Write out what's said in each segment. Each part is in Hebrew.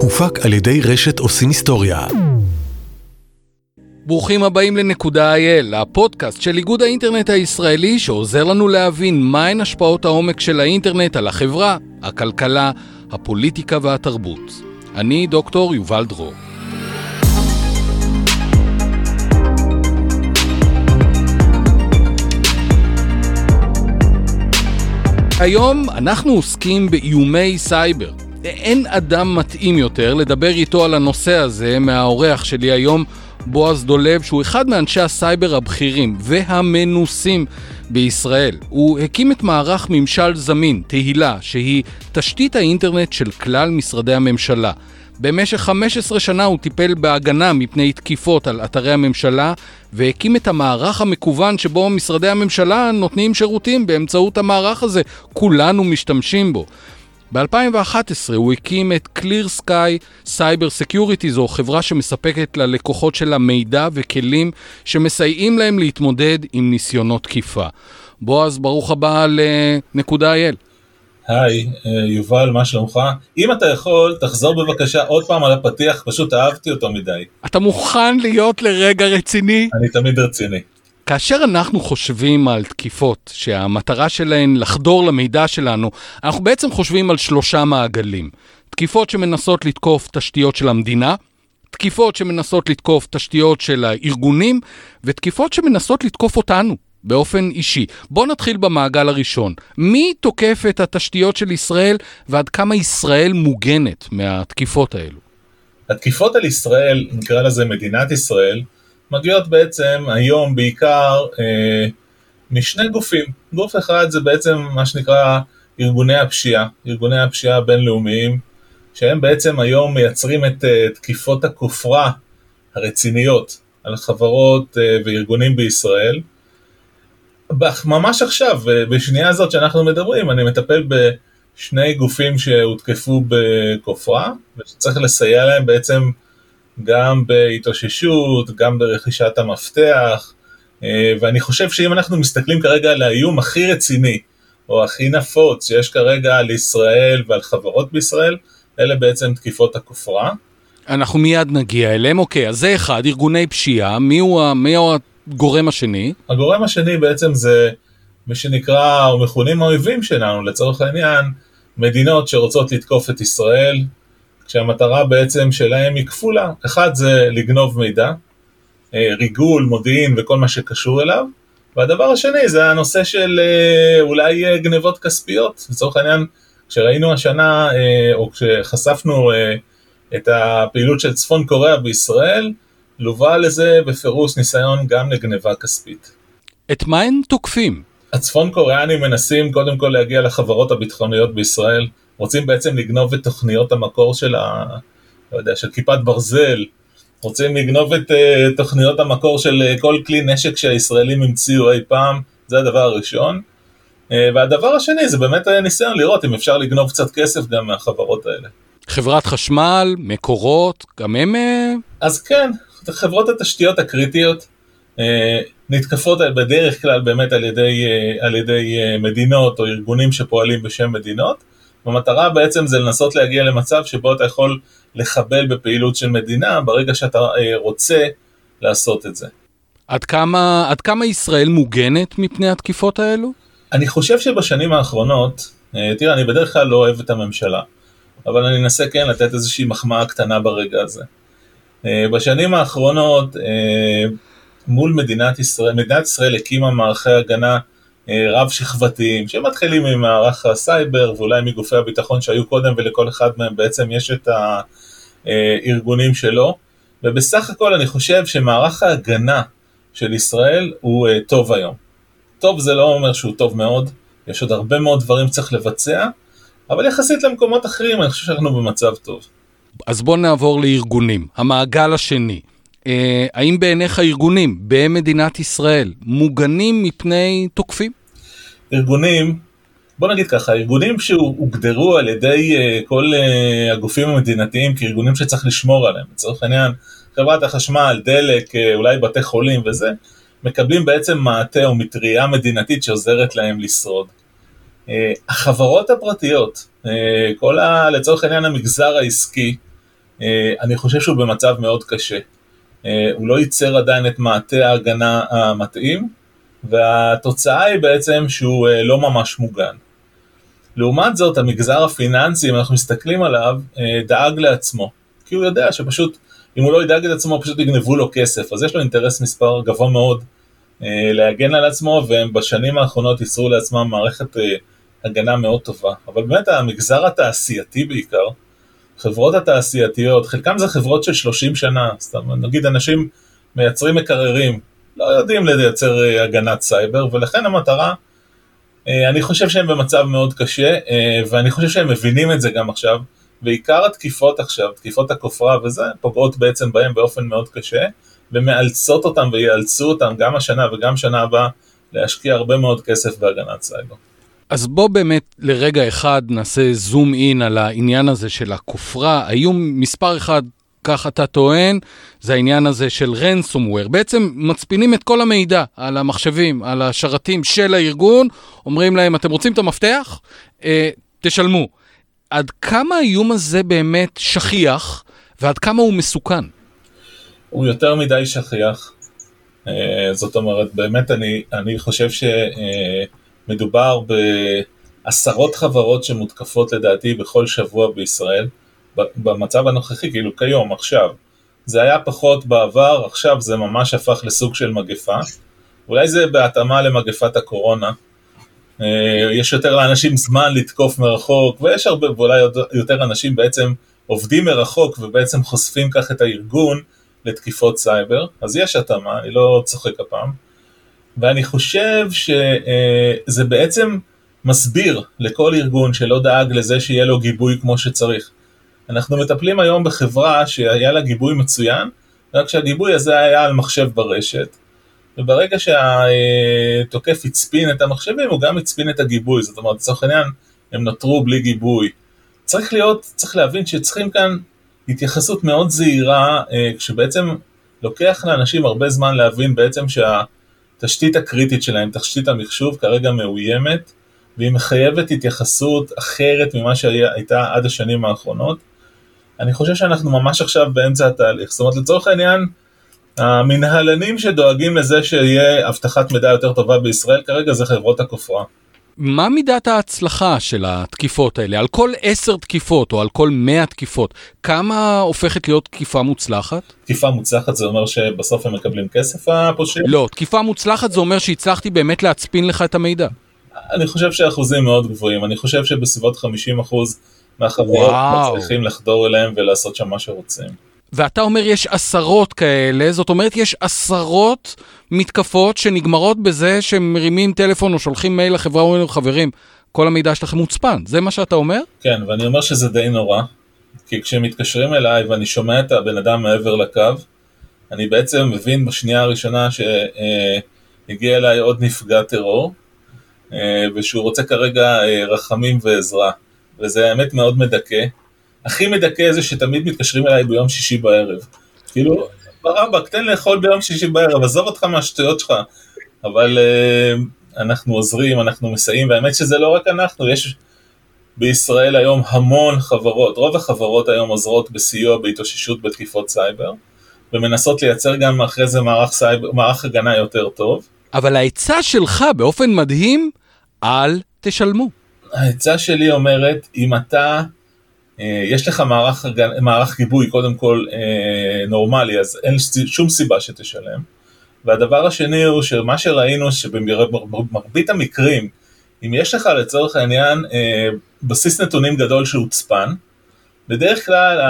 הופק על ידי רשת עושים היסטוריה. ברוכים הבאים לנקודה אייל, הפודקאסט של איגוד האינטרנט הישראלי שעוזר לנו להבין מהן השפעות העומק של האינטרנט על החברה, הכלכלה, הפוליטיקה והתרבות. אני דוקטור יובל דרור. היום אנחנו עוסקים באיומי סייבר. אין אדם מתאים יותר לדבר איתו על הנושא הזה מהאורח שלי היום, בועז דולב, שהוא אחד מאנשי הסייבר הבכירים והמנוסים בישראל. הוא הקים את מערך ממשל זמין, תהילה, שהיא תשתית האינטרנט של כלל משרדי הממשלה. במשך 15 שנה הוא טיפל בהגנה מפני תקיפות על אתרי הממשלה והקים את המערך המקוון שבו משרדי הממשלה נותנים שירותים באמצעות המערך הזה. כולנו משתמשים בו. ב-2011 הוא הקים את Clear Sky Cyber Security, זו חברה שמספקת ללקוחות שלה מידע וכלים שמסייעים להם להתמודד עם ניסיונות תקיפה. בועז, ברוך הבא לנקודה אייל. היי, אה, יובל, מה שלומך? אם אתה יכול, תחזור בבקשה עוד פעם על הפתיח, פשוט אהבתי אותו מדי. אתה מוכן להיות לרגע רציני? אני תמיד רציני. כאשר אנחנו חושבים על תקיפות שהמטרה שלהן לחדור למידע שלנו, אנחנו בעצם חושבים על שלושה מעגלים. תקיפות שמנסות לתקוף תשתיות של המדינה, תקיפות שמנסות לתקוף תשתיות של הארגונים, ותקיפות שמנסות לתקוף אותנו, באופן אישי. בואו נתחיל במעגל הראשון. מי תוקף את התשתיות של ישראל ועד כמה ישראל מוגנת מהתקיפות האלו? התקיפות על ישראל, נקרא לזה מדינת ישראל, מגיעות בעצם היום בעיקר אה, משני גופים. גוף אחד זה בעצם מה שנקרא ארגוני הפשיעה, ארגוני הפשיעה הבינלאומיים, שהם בעצם היום מייצרים את אה, תקיפות הכופרה הרציניות על חברות אה, וארגונים בישראל. ממש עכשיו, בשנייה הזאת שאנחנו מדברים, אני מטפל בשני גופים שהותקפו בכופרה, ושצריך לסייע להם בעצם גם בהתאוששות, גם ברכישת המפתח, אה, ואני חושב שאם אנחנו מסתכלים כרגע על האיום הכי רציני, או הכי נפוץ שיש כרגע על ישראל ועל חברות בישראל, אלה בעצם תקיפות הכופרה. אנחנו מיד נגיע אליהם, אוקיי, אז זה אחד, ארגוני פשיעה, מי הוא, מי הוא הגורם השני? הגורם השני בעצם זה מי שנקרא, או מכונים האויבים שלנו, לצורך העניין, מדינות שרוצות לתקוף את ישראל, כשהמטרה בעצם שלהם היא כפולה, אחד זה לגנוב מידע, אה, ריגול, מודיעין וכל מה שקשור אליו, והדבר השני זה הנושא של אה, אולי אה, גנבות כספיות, לצורך העניין כשראינו השנה או כשחשפנו את הפעילות של צפון קוריאה בישראל, לווה לזה בפירוש ניסיון גם לגנבה כספית. את מה הם תוקפים? הצפון קוריאנים מנסים קודם כל להגיע לחברות הביטחוניות בישראל, רוצים בעצם לגנוב את תוכניות המקור של ה... לא יודע, של כיפת ברזל, רוצים לגנוב את uh, תוכניות המקור של uh, כל כלי נשק שהישראלים המציאו אי פעם, זה הדבר הראשון. Uh, והדבר השני זה באמת היה ניסיון לראות אם אפשר לגנוב קצת כסף גם מהחברות האלה. חברת חשמל, מקורות, גם הם... אז כן, חברות התשתיות הקריטיות uh, נתקפות בדרך כלל באמת על ידי, uh, על ידי uh, מדינות או ארגונים שפועלים בשם מדינות. המטרה בעצם זה לנסות להגיע למצב שבו אתה יכול לחבל בפעילות של מדינה ברגע שאתה אה, רוצה לעשות את זה. עד כמה, עד כמה ישראל מוגנת מפני התקיפות האלו? אני חושב שבשנים האחרונות, אה, תראה, אני בדרך כלל לא אוהב את הממשלה, אבל אני אנסה כן לתת איזושהי מחמאה קטנה ברגע הזה. אה, בשנים האחרונות, מול מדינת ישראל, מדינת ישראל הקימה מערכי הגנה אה, רב שכבתיים שמתחילים ממערך הסייבר ואולי מגופי הביטחון שהיו קודם ולכל אחד מהם בעצם יש את הארגונים שלו ובסך הכל אני חושב שמערך ההגנה של ישראל הוא אה, טוב היום. טוב זה לא אומר שהוא טוב מאוד, יש עוד הרבה מאוד דברים שצריך לבצע, אבל יחסית למקומות אחרים אני חושב שאנחנו במצב טוב. אז בואו נעבור לארגונים, המעגל השני. אה, האם בעיניך ארגונים במדינת ישראל מוגנים מפני תוקפים? ארגונים, בוא נגיד ככה, ארגונים שהוגדרו על ידי uh, כל uh, הגופים המדינתיים כארגונים שצריך לשמור עליהם, לצורך העניין חברת החשמל, דלק, uh, אולי בתי חולים וזה, מקבלים בעצם מעטה או מטריה מדינתית שעוזרת להם לשרוד. החברות הפרטיות, כל ה... לצורך העניין המגזר העסקי, אני חושב שהוא במצב מאוד קשה. הוא לא ייצר עדיין את מעטה ההגנה המתאים, והתוצאה היא בעצם שהוא לא ממש מוגן. לעומת זאת, המגזר הפיננסי, אם אנחנו מסתכלים עליו, דאג לעצמו. כי הוא יודע שפשוט, אם הוא לא ידאג לעצמו, פשוט יגנבו לו כסף. אז יש לו אינטרס מספר גבוה מאוד להגן על עצמו, והם בשנים האחרונות ייצרו לעצמם מערכת הגנה מאוד טובה. אבל באמת המגזר התעשייתי בעיקר, חברות התעשייתיות, חלקם זה חברות של 30 שנה, סתם נגיד אנשים מייצרים מקררים, לא יודעים לייצר הגנת סייבר, ולכן המטרה, אני חושב שהם במצב מאוד קשה, ואני חושב שהם מבינים את זה גם עכשיו, ועיקר התקיפות עכשיו, תקיפות הכופרה וזה, פוגעות בעצם בהם באופן מאוד קשה, ומאלצות אותם ויאלצו אותם גם השנה וגם שנה הבאה להשקיע הרבה מאוד כסף בהגנת סייבר. אז בוא באמת לרגע אחד נעשה זום אין על העניין הזה של הכופרה. האיום מספר אחד, כך אתה טוען, זה העניין הזה של ransomware. בעצם מצפינים את כל המידע על המחשבים, על השרתים של הארגון, אומרים להם, אתם רוצים את המפתח? אה, תשלמו. עד כמה האיום הזה באמת שכיח, ועד כמה הוא מסוכן? הוא יותר מדי שכיח. אה, זאת אומרת, באמת אני, אני חושב שמדובר בעשרות חברות שמותקפות לדעתי בכל שבוע בישראל, במצב הנוכחי, כאילו כיום, עכשיו. זה היה פחות בעבר, עכשיו זה ממש הפך לסוג של מגפה. אולי זה בהתאמה למגפת הקורונה. אה, יש יותר לאנשים זמן לתקוף מרחוק, ויש הרבה, ואולי יותר אנשים בעצם עובדים מרחוק ובעצם חושפים כך את הארגון לתקיפות סייבר, אז יש התאמה, אני לא צוחק הפעם, ואני חושב שזה אה, בעצם מסביר לכל ארגון שלא דאג לזה שיהיה לו גיבוי כמו שצריך. אנחנו מטפלים היום בחברה שהיה לה גיבוי מצוין, רק שהגיבוי הזה היה על מחשב ברשת, וברגע שהתוקף הצפין את המחשבים, הוא גם הצפין את הגיבוי, זאת אומרת, לצורך העניין, הם נותרו בלי גיבוי. צריך להיות, צריך להבין שצריכים כאן התייחסות מאוד זהירה, אה, כשבעצם לוקח לאנשים הרבה זמן להבין בעצם שהתשתית הקריטית שלהם, תשתית המחשוב, כרגע מאוימת, והיא מחייבת התייחסות אחרת ממה שהייתה עד השנים האחרונות. אני חושב שאנחנו ממש עכשיו באמצע התהליך, זאת אומרת לצורך העניין, המנהלנים שדואגים לזה שיהיה אבטחת מידע יותר טובה בישראל, כרגע זה חברות הכופרה. מה מידת ההצלחה של התקיפות האלה? על כל עשר תקיפות או על כל מאה תקיפות, כמה הופכת להיות תקיפה מוצלחת? תקיפה מוצלחת זה אומר שבסוף הם מקבלים כסף הפושעים? לא, תקיפה מוצלחת זה אומר שהצלחתי באמת להצפין לך את המידע. אני חושב שאחוזים מאוד גבוהים, אני חושב שבסביבות 50% מהחברות מצליחים לחדור אליהם ולעשות שם מה שרוצים. ואתה אומר יש עשרות כאלה, זאת אומרת יש עשרות מתקפות שנגמרות בזה שהם מרימים טלפון או שולחים מייל לחברה ואומרים חברים, כל המידע שלכם מוצפן, זה מה שאתה אומר? כן, ואני אומר שזה די נורא, כי כשמתקשרים אליי ואני שומע את הבן אדם מעבר לקו, אני בעצם מבין בשנייה הראשונה שהגיע אליי עוד נפגע טרור, אה, ושהוא רוצה כרגע אה, רחמים ועזרה, וזה האמת מאוד מדכא. הכי מדכא זה שתמיד מתקשרים אליי ביום שישי בערב. כאילו, ברבק, תן לאכול ביום שישי בערב, עזוב אותך מהשטויות שלך. אבל אה, אנחנו עוזרים, אנחנו מסייעים, והאמת שזה לא רק אנחנו, יש בישראל היום המון חברות, רוב החברות היום עוזרות בסיוע בהתאוששות בתקיפות סייבר, ומנסות לייצר גם אחרי זה מערך, סייבר, מערך הגנה יותר טוב. אבל העצה שלך באופן מדהים, אל תשלמו. העצה שלי אומרת, אם אתה אה, יש לך מערך, מערך גיבוי קודם כל אה, נורמלי, אז אין שום סיבה שתשלם. והדבר השני הוא שמה שראינו שבמרבית המקרים, אם יש לך לצורך העניין אה, בסיס נתונים גדול שהוצפן, בדרך כלל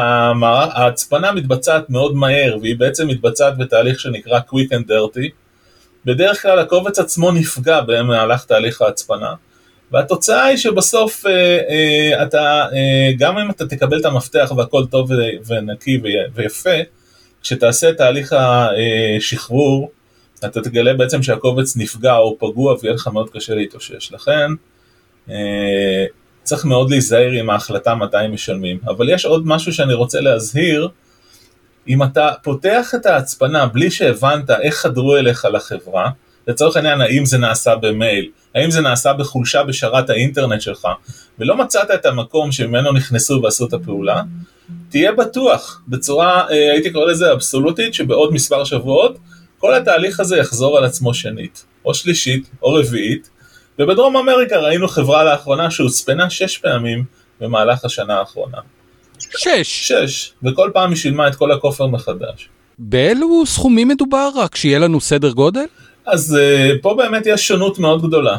ההצפנה מתבצעת מאוד מהר והיא בעצם מתבצעת בתהליך שנקרא quick and dirty. בדרך כלל הקובץ עצמו נפגע במהלך תהליך ההצפנה. והתוצאה היא שבסוף אה, אה, אתה, אה, גם אם אתה תקבל את המפתח והכל טוב ונקי ויפה, כשתעשה את תהליך השחרור, אתה תגלה בעצם שהקובץ נפגע או פגוע ויהיה לך מאוד קשה להתאושש. לכן, צריך מאוד להיזהר עם ההחלטה מתי משלמים. אבל יש עוד משהו שאני רוצה להזהיר, אם אתה פותח את ההצפנה בלי שהבנת איך חדרו אליך לחברה, לצורך העניין האם זה נעשה במייל, האם זה נעשה בחולשה בשרת האינטרנט שלך, ולא מצאת את המקום שממנו נכנסו ועשו את הפעולה, תהיה בטוח, בצורה, אה, הייתי קורא לזה אבסולוטית, שבעוד מספר שבועות, כל התהליך הזה יחזור על עצמו שנית, או שלישית, או רביעית, ובדרום אמריקה ראינו חברה לאחרונה שהוצפנה שש פעמים במהלך השנה האחרונה. שש. שש, וכל פעם היא שילמה את כל הכופר מחדש. באילו סכומים מדובר רק, שיהיה לנו סדר גודל? אז uh, פה באמת יש שונות מאוד גדולה.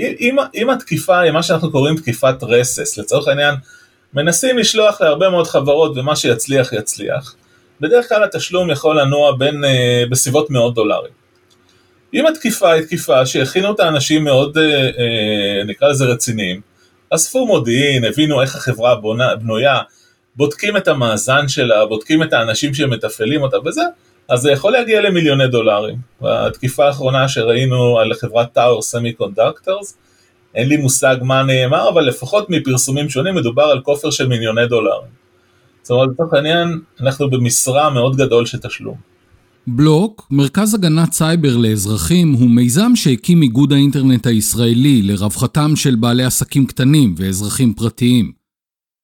אם, אם התקיפה היא מה שאנחנו קוראים תקיפת רסס, לצורך העניין, מנסים לשלוח להרבה מאוד חברות ומה שיצליח יצליח, בדרך כלל התשלום יכול לנוע בין, uh, בסביבות מאות דולרים. אם התקיפה היא תקיפה שהכינו את האנשים מאוד, uh, נקרא לזה רציניים, אספו מודיעין, הבינו איך החברה בונה, בנויה, בודקים את המאזן שלה, בודקים את האנשים שמתפעלים אותה וזה, אז זה יכול להגיע למיליוני דולרים. בתקיפה האחרונה שראינו על חברת Tower Semiconductors, אין לי מושג מה נאמר, אבל לפחות מפרסומים שונים מדובר על כופר של מיליוני דולרים. זאת אומרת, לצורך העניין, אנחנו במשרע מאוד גדול של תשלום. בלוק, מרכז הגנת סייבר לאזרחים, הוא מיזם שהקים איגוד האינטרנט הישראלי לרווחתם של בעלי עסקים קטנים ואזרחים פרטיים.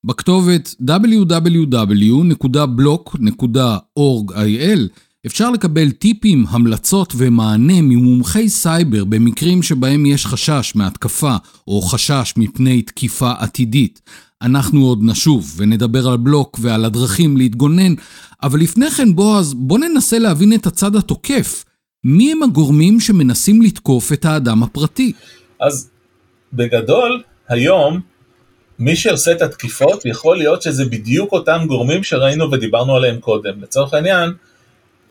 בכתובת www.block.org.il אפשר לקבל טיפים, המלצות ומענה ממומחי סייבר במקרים שבהם יש חשש מהתקפה או חשש מפני תקיפה עתידית. אנחנו עוד נשוב ונדבר על בלוק ועל הדרכים להתגונן, אבל לפני כן בועז, בוא ננסה להבין את הצד התוקף. מי הם הגורמים שמנסים לתקוף את האדם הפרטי? אז בגדול, היום מי שעושה את התקיפות, יכול להיות שזה בדיוק אותם גורמים שראינו ודיברנו עליהם קודם. לצורך העניין,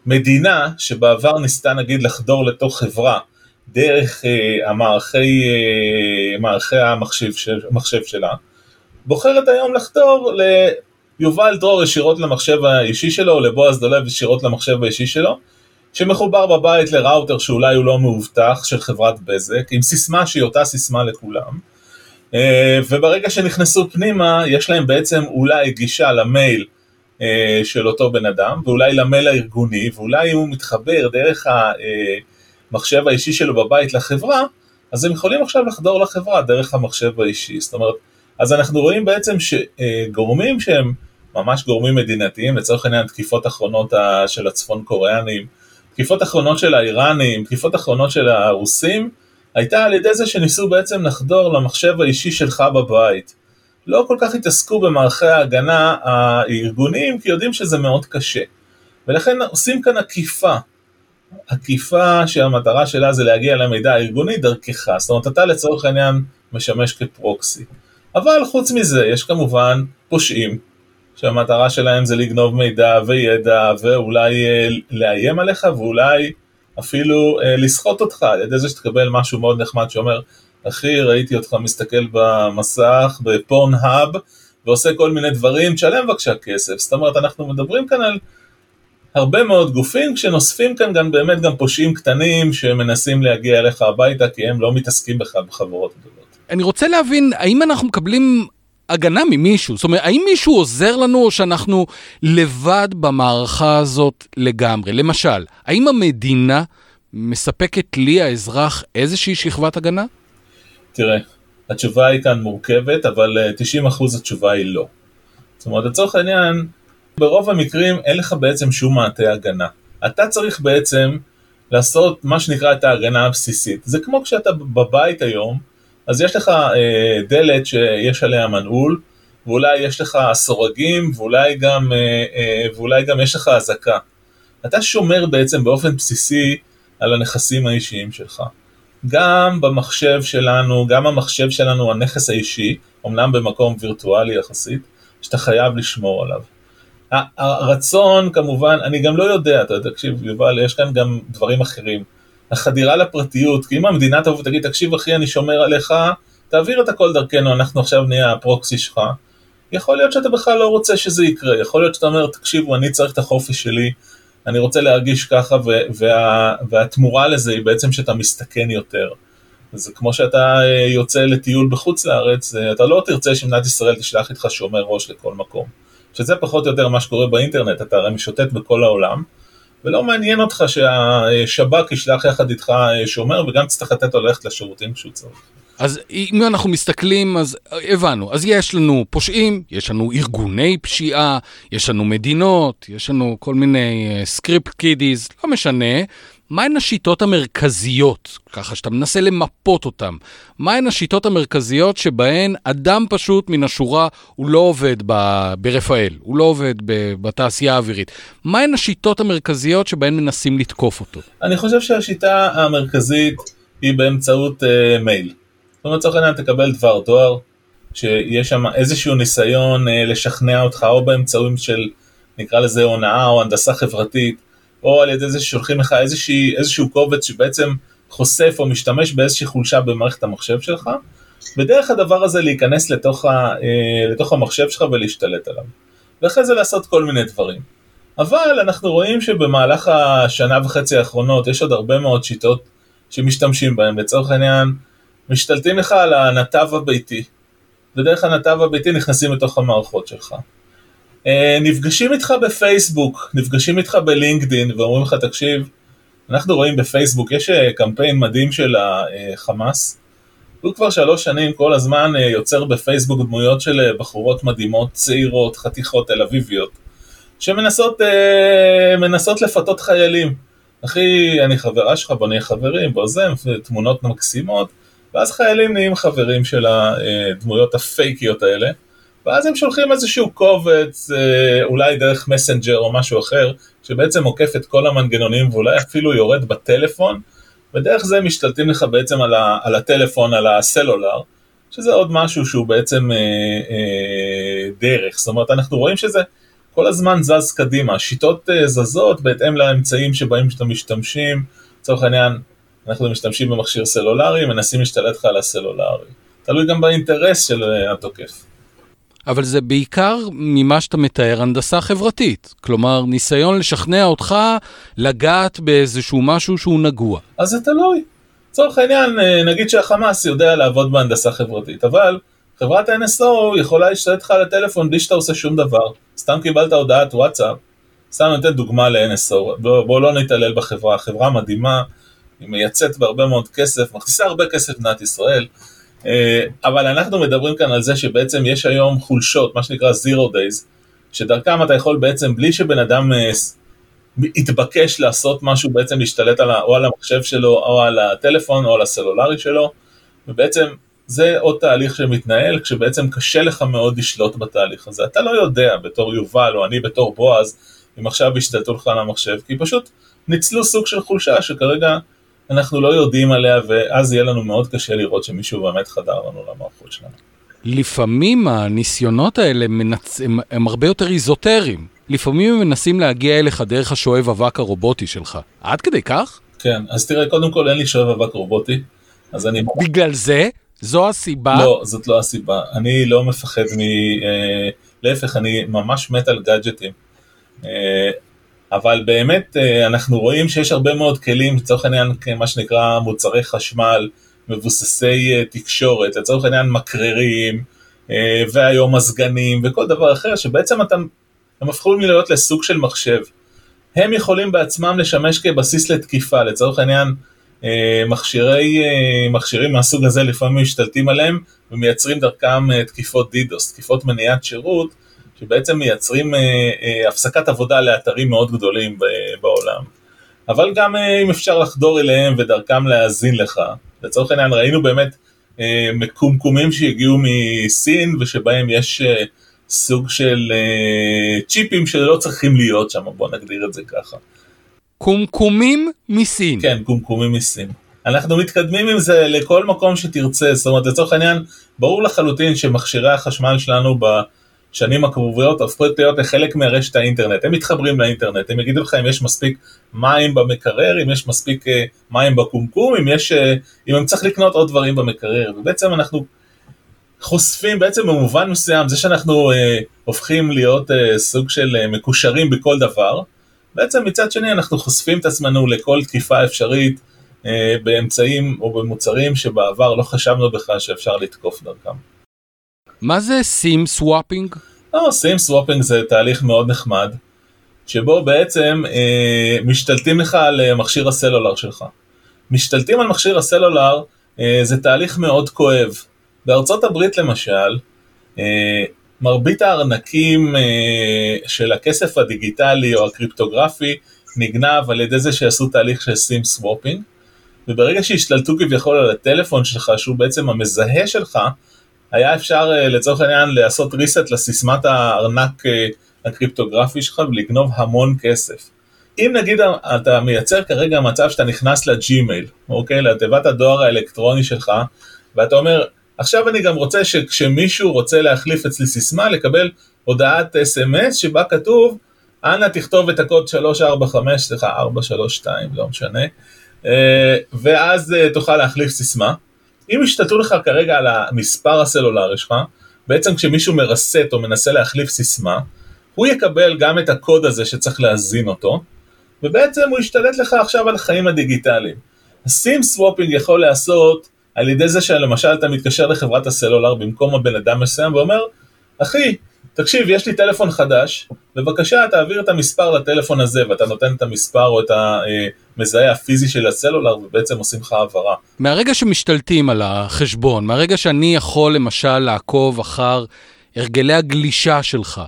מדינה שבעבר ניסתה נגיד לחדור לתוך חברה דרך אה, המערכי, אה, מערכי המחשב, של, המחשב שלה, בוחרת היום לחדור ליובל דרור ישירות למחשב האישי שלו, או לבועז דולב ישירות למחשב האישי שלו, שמחובר בבית לראוטר שאולי הוא לא מאובטח של חברת בזק, עם סיסמה שהיא אותה סיסמה לכולם, אה, וברגע שנכנסו פנימה, יש להם בעצם אולי גישה למייל של אותו בן אדם, ואולי למייל הארגוני, ואולי אם הוא מתחבר דרך המחשב האישי שלו בבית לחברה, אז הם יכולים עכשיו לחדור לחברה דרך המחשב האישי. זאת אומרת, אז אנחנו רואים בעצם שגורמים שהם ממש גורמים מדינתיים, לצורך העניין תקיפות אחרונות של הצפון קוריאנים, תקיפות אחרונות של האיראנים, תקיפות אחרונות של הרוסים, הייתה על ידי זה שניסו בעצם לחדור למחשב האישי שלך בבית. לא כל כך התעסקו במערכי ההגנה הארגוניים, כי יודעים שזה מאוד קשה. ולכן עושים כאן עקיפה. עקיפה שהמטרה שלה זה להגיע למידע הארגוני דרכך. זאת אומרת, אתה לצורך העניין משמש כפרוקסי. אבל חוץ מזה, יש כמובן פושעים, שהמטרה שלהם זה לגנוב מידע וידע, ואולי אה, לאיים עליך, ואולי אפילו אה, לסחוט אותך על ידי זה שתקבל משהו מאוד נחמד שאומר, אחי, ראיתי אותך מסתכל במסך, בפורנהאב, ועושה כל מיני דברים, תשלם בבקשה כסף. זאת אומרת, אנחנו מדברים כאן על הרבה מאוד גופים, כשנוספים כאן גם באמת גם פושעים קטנים שמנסים להגיע אליך הביתה, כי הם לא מתעסקים בכלל בחברות גדולות. אני רוצה להבין, האם אנחנו מקבלים הגנה ממישהו? זאת אומרת, האם מישהו עוזר לנו או שאנחנו לבד במערכה הזאת לגמרי? למשל, האם המדינה מספקת לי, האזרח, איזושהי שכבת הגנה? תראה, התשובה היא כאן מורכבת, אבל 90% התשובה היא לא. זאת אומרת, לצורך העניין, ברוב המקרים אין לך בעצם שום מעטה הגנה. אתה צריך בעצם לעשות מה שנקרא את ההגנה הבסיסית. זה כמו כשאתה בבית היום, אז יש לך אה, דלת שיש עליה מנעול, ואולי יש לך סורגים, ואולי גם, אה, אה, ואולי גם יש לך אזעקה. אתה שומר בעצם באופן בסיסי על הנכסים האישיים שלך. גם במחשב שלנו, גם המחשב שלנו הנכס האישי, אמנם במקום וירטואלי יחסית, שאתה חייב לשמור עליו. הרצון כמובן, אני גם לא יודע, אתה תקשיב יובל, יש כאן גם דברים אחרים. החדירה לפרטיות, כי אם המדינה תבוא ותגיד, תקשיב אחי, אני שומר עליך, תעביר את הכל דרכנו, אנחנו עכשיו נהיה הפרוקסי שלך. יכול להיות שאתה בכלל לא רוצה שזה יקרה, יכול להיות שאתה אומר, תקשיבו, אני צריך את החופש שלי, אני רוצה להרגיש ככה, וה, והתמורה לזה היא בעצם שאתה מסתכן יותר. זה כמו שאתה אה, יוצא לטיול בחוץ לארץ, אה, אתה לא תרצה שמדינת ישראל תשלח איתך שומר ראש לכל מקום. שזה פחות או יותר מה שקורה באינטרנט, אתה הרי משוטט בכל העולם, ולא מעניין אותך שהשב"כ ישלח יחד איתך שומר וגם תצטרך לתת לו ללכת לשירותים כשהוא צריך. אז אם אנחנו מסתכלים, אז הבנו, אז יש לנו פושעים, יש לנו ארגוני פשיעה, יש לנו מדינות, יש לנו כל מיני script kiddies, לא משנה. מהן השיטות המרכזיות, ככה שאתה מנסה למפות אותן, מהן השיטות המרכזיות שבהן אדם פשוט מן השורה, הוא לא עובד ב- ברפאל, הוא לא עובד ב- בתעשייה האווירית. מהן השיטות המרכזיות שבהן מנסים לתקוף אותו? אני חושב שהשיטה המרכזית היא באמצעות uh, מייל. אומרת, לצורך העניין תקבל דבר דואר, שיש שם איזשהו ניסיון uh, לשכנע אותך, או באמצעים של, נקרא לזה הונאה או הנדסה חברתית, או על ידי זה ששולחים לך איזושהי, איזשהו קובץ שבעצם חושף או משתמש באיזושהי חולשה במערכת המחשב שלך, ודרך הדבר הזה להיכנס לתוך, ה, אה, לתוך המחשב שלך ולהשתלט עליו. ואחרי זה לעשות כל מיני דברים. אבל אנחנו רואים שבמהלך השנה וחצי האחרונות יש עוד הרבה מאוד שיטות שמשתמשים בהן. לצורך העניין, משתלטים לך על הנתב הביתי, ודרך הנתב הביתי נכנסים לתוך המערכות שלך. אה, נפגשים איתך בפייסבוק, נפגשים איתך בלינקדין ואומרים לך תקשיב, אנחנו רואים בפייסבוק, יש אה, קמפיין מדהים של החמאס, הוא כבר שלוש שנים כל הזמן אה, יוצר בפייסבוק דמויות של בחורות מדהימות, צעירות, חתיכות תל אביביות, שמנסות מנסות לפתות חיילים. אחי, אני חברה שלך, בוא נהיה חברים, בוא זה, תמונות מקסימות, ואז חיילים נהיים חברים של הדמויות הפייקיות האלה. ואז הם שולחים איזשהו קובץ, אה, אולי דרך מסנג'ר או משהו אחר, שבעצם עוקף את כל המנגנונים ואולי אפילו יורד בטלפון, ודרך זה משתלטים לך בעצם על, ה, על הטלפון, על הסלולר, שזה עוד משהו שהוא בעצם אה, אה, דרך. זאת אומרת, אנחנו רואים שזה כל הזמן זז קדימה, שיטות אה, זזות בהתאם לאמצעים שבהם שאתם משתמשים, לצורך העניין, אנחנו משתמשים במכשיר סלולרי, מנסים להשתלט לך על הסלולרי. תלוי גם באינטרס של אה, התוקף. אבל זה בעיקר ממה שאתה מתאר הנדסה חברתית. כלומר, ניסיון לשכנע אותך לגעת באיזשהו משהו שהוא נגוע. אז זה תלוי. לצורך העניין, אה, נגיד שהחמאס יודע לעבוד בהנדסה חברתית, אבל חברת NSO יכולה להשתלט לך על הטלפון בלי שאתה עושה שום דבר. סתם קיבלת הודעת וואטסאפ, סתם נותן דוגמה ל-NSO, בואו בוא לא נתעלל בחברה, חברה מדהימה, היא מייצאת בהרבה מאוד כסף, מכניסה הרבה כסף במדינת ישראל. אה, אבל אנחנו מדברים כאן על זה שבעצם יש היום חולשות, מה שנקרא zero days, שדרכם אתה יכול בעצם, בלי שבן אדם אה, יתבקש לעשות משהו, בעצם להשתלט על, או על המחשב שלו, או על הטלפון, או על הסלולרי שלו, ובעצם זה עוד תהליך שמתנהל, כשבעצם קשה לך מאוד לשלוט בתהליך הזה. אתה לא יודע בתור יובל, או אני בתור בועז, אם עכשיו ישתלטו לך על המחשב, כי פשוט ניצלו סוג של חולשה שכרגע אנחנו לא יודעים עליה, ואז יהיה לנו מאוד קשה לראות שמישהו באמת חדר לנו למערכות שלנו. לפעמים הניסיונות האלה מנצ... הם, הם הרבה יותר איזוטריים. לפעמים הם מנסים להגיע אליך דרך השואב אבק הרובוטי שלך. עד כדי כך? כן, אז תראה, קודם כל אין לי שואב אבק רובוטי, אז אני... בגלל זה? זו הסיבה? לא, זאת לא הסיבה. אני לא מפחד מ... אה, להפך, אני ממש מת על גאדג'טים. אה, אבל באמת אה, אנחנו רואים שיש הרבה מאוד כלים, לצורך העניין מה שנקרא מוצרי חשמל, מבוססי אה, תקשורת, לצורך העניין מקררים, אה, והיום מזגנים וכל דבר אחר, שבעצם אתם, הם הפכו להיות לסוג של מחשב. הם יכולים בעצמם לשמש כבסיס לתקיפה, לצורך העניין מכשירי, מכשירים מהסוג הזה לפעמים משתלטים עליהם ומייצרים דרכם תקיפות דידוס, תקיפות מניעת שירות, שבעצם מייצרים אה, אה, הפסקת עבודה לאתרים מאוד גדולים בעולם. אבל גם אה, אם אפשר לחדור אליהם ודרכם להאזין לך. לצורך העניין ראינו באמת מקומקומים שהגיעו מסין ושבהם יש סוג של צ'יפים שלא צריכים להיות שם, בוא נגדיר את זה ככה. קומקומים מסין. כן, קומקומים מסין. אנחנו מתקדמים עם זה לכל מקום שתרצה, זאת אומרת לצורך העניין, ברור לחלוטין שמכשירי החשמל שלנו ב... שנים הקרובות הופכות להיות לחלק מרשת האינטרנט. הם מתחברים לאינטרנט, הם יגידו לך אם יש מספיק מים במקרר, אם יש מספיק אה, מים בקומקום, אם יש, אה, אם הם צריך לקנות עוד דברים במקרר. ובעצם אנחנו חושפים, בעצם במובן מסוים, זה שאנחנו אה, הופכים להיות אה, סוג של אה, מקושרים בכל דבר, בעצם מצד שני אנחנו חושפים את עצמנו לכל תקיפה אפשרית אה, באמצעים או במוצרים שבעבר לא חשבנו בכלל שאפשר לתקוף דרכם. מה זה SIM swapping? לא, SIM swapping זה תהליך מאוד נחמד. שבו בעצם אה, משתלטים לך על אה, מכשיר הסלולר שלך. משתלטים על מכשיר הסלולר אה, זה תהליך מאוד כואב. בארצות הברית למשל, אה, מרבית הארנקים אה, של הכסף הדיגיטלי או הקריפטוגרפי נגנב על ידי זה שעשו תהליך של SIM swapping, וברגע שהשתלטו כביכול על הטלפון שלך, שהוא בעצם המזהה שלך, היה אפשר אה, לצורך העניין לעשות reset לסיסמת הארנק אה, הקריפטוגרפי שלך ולגנוב המון כסף. אם נגיד אתה מייצר כרגע מצב שאתה נכנס ל Gmail, אוקיי? לתיבת הדואר האלקטרוני שלך, ואתה אומר, עכשיו אני גם רוצה שכשמישהו רוצה להחליף אצלי סיסמה, לקבל הודעת אס.אם.אס שבה כתוב, אנא תכתוב את הקוד 345, סליחה, 432, לא משנה, אה, ואז תוכל להחליף סיסמה. אם ישתלטו לך כרגע על המספר הסלולרי שלך, בעצם כשמישהו מרסט או מנסה להחליף סיסמה, הוא יקבל גם את הקוד הזה שצריך להזין אותו, ובעצם הוא ישתלט לך עכשיו על החיים הדיגיטליים. ה SIM swapping יכול להיעשות על ידי זה שלמשל אתה מתקשר לחברת הסלולר במקום הבן אדם מסוים ואומר, אחי, תקשיב, יש לי טלפון חדש, בבקשה תעביר את המספר לטלפון הזה, ואתה נותן את המספר או את המזהה הפיזי של הסלולר, ובעצם עושים לך העברה. מהרגע שמשתלטים על החשבון, מהרגע שאני יכול למשל לעקוב אחר הרגלי הגלישה שלך,